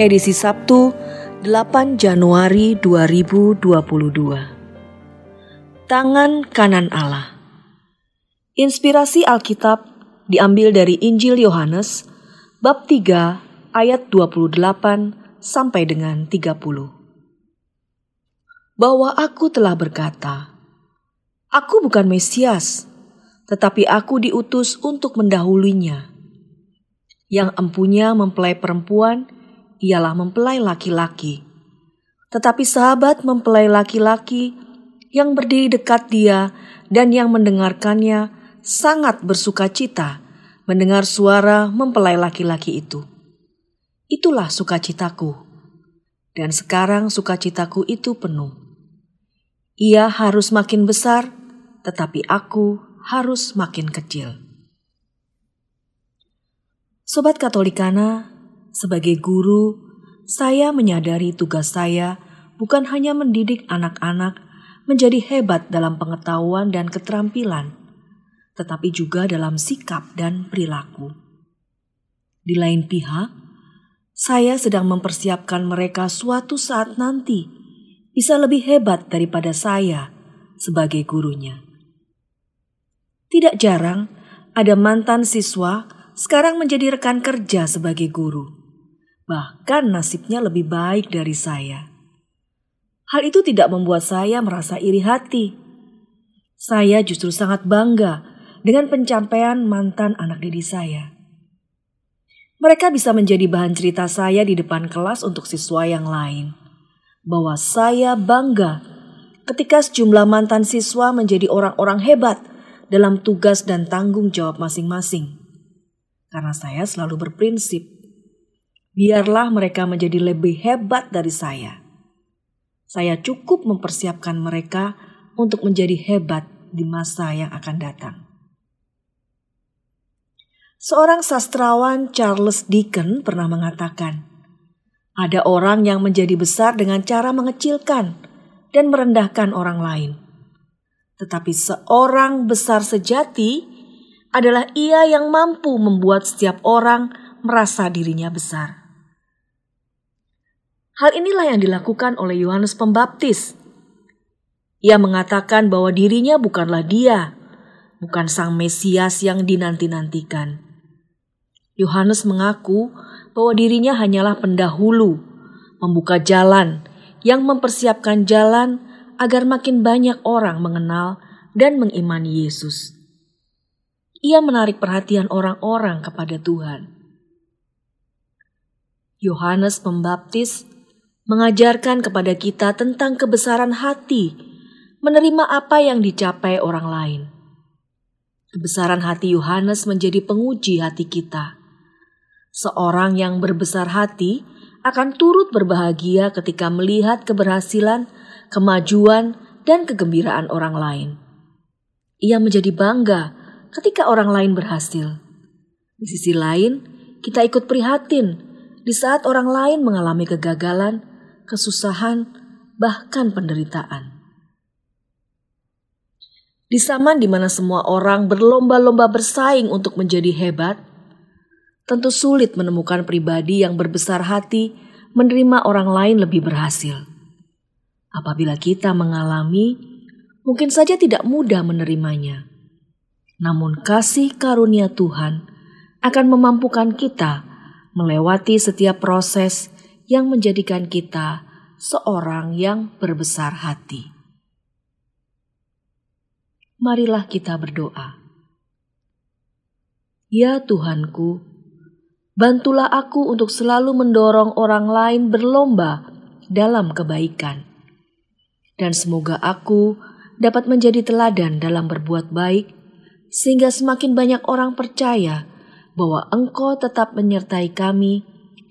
edisi Sabtu 8 Januari 2022 Tangan Kanan Allah. Inspirasi Alkitab diambil dari Injil Yohanes bab 3 ayat 28 sampai dengan 30 Bahwa aku telah berkata Aku bukan Mesias tetapi aku diutus untuk mendahulunya. Yang empunya mempelai perempuan ialah mempelai laki-laki. Tetapi sahabat mempelai laki-laki yang berdiri dekat dia dan yang mendengarkannya sangat bersuka cita mendengar suara mempelai laki-laki itu. Itulah sukacitaku. Dan sekarang sukacitaku itu penuh. Ia harus makin besar, tetapi aku harus makin kecil. Sobat Katolikana, sebagai guru, saya menyadari tugas saya bukan hanya mendidik anak-anak menjadi hebat dalam pengetahuan dan keterampilan, tetapi juga dalam sikap dan perilaku. Di lain pihak, saya sedang mempersiapkan mereka suatu saat nanti bisa lebih hebat daripada saya sebagai gurunya. Tidak jarang ada mantan siswa sekarang menjadi rekan kerja sebagai guru. Bahkan nasibnya lebih baik dari saya. Hal itu tidak membuat saya merasa iri hati. Saya justru sangat bangga dengan pencapaian mantan anak didik saya. Mereka bisa menjadi bahan cerita saya di depan kelas untuk siswa yang lain. Bahwa saya bangga ketika sejumlah mantan siswa menjadi orang-orang hebat dalam tugas dan tanggung jawab masing-masing karena saya selalu berprinsip, biarlah mereka menjadi lebih hebat dari saya. Saya cukup mempersiapkan mereka untuk menjadi hebat di masa yang akan datang. Seorang sastrawan Charles Dickens pernah mengatakan, ada orang yang menjadi besar dengan cara mengecilkan dan merendahkan orang lain. Tetapi seorang besar sejati adalah ia yang mampu membuat setiap orang merasa dirinya besar. Hal inilah yang dilakukan oleh Yohanes Pembaptis. Ia mengatakan bahwa dirinya bukanlah dia, bukan sang Mesias yang dinanti-nantikan. Yohanes mengaku bahwa dirinya hanyalah pendahulu, membuka jalan yang mempersiapkan jalan agar makin banyak orang mengenal dan mengimani Yesus ia menarik perhatian orang-orang kepada Tuhan. Yohanes Pembaptis mengajarkan kepada kita tentang kebesaran hati, menerima apa yang dicapai orang lain. Kebesaran hati Yohanes menjadi penguji hati kita. Seorang yang berbesar hati akan turut berbahagia ketika melihat keberhasilan, kemajuan, dan kegembiraan orang lain. Ia menjadi bangga ketika orang lain berhasil. Di sisi lain, kita ikut prihatin di saat orang lain mengalami kegagalan, kesusahan, bahkan penderitaan. Di zaman di mana semua orang berlomba-lomba bersaing untuk menjadi hebat, tentu sulit menemukan pribadi yang berbesar hati menerima orang lain lebih berhasil. Apabila kita mengalami, mungkin saja tidak mudah menerimanya. Namun kasih karunia Tuhan akan memampukan kita melewati setiap proses yang menjadikan kita seorang yang berbesar hati. Marilah kita berdoa. Ya Tuhanku, bantulah aku untuk selalu mendorong orang lain berlomba dalam kebaikan. Dan semoga aku dapat menjadi teladan dalam berbuat baik sehingga semakin banyak orang percaya bahwa Engkau tetap menyertai kami